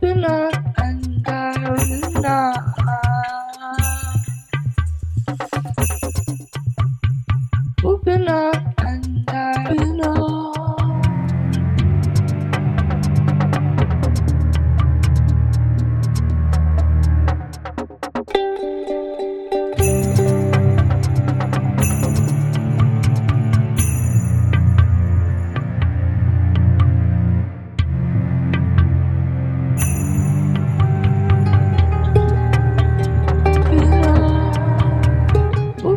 popular and arena. And arena.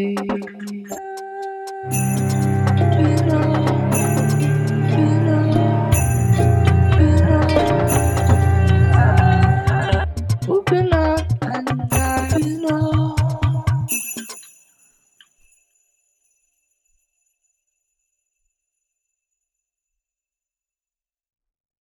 day.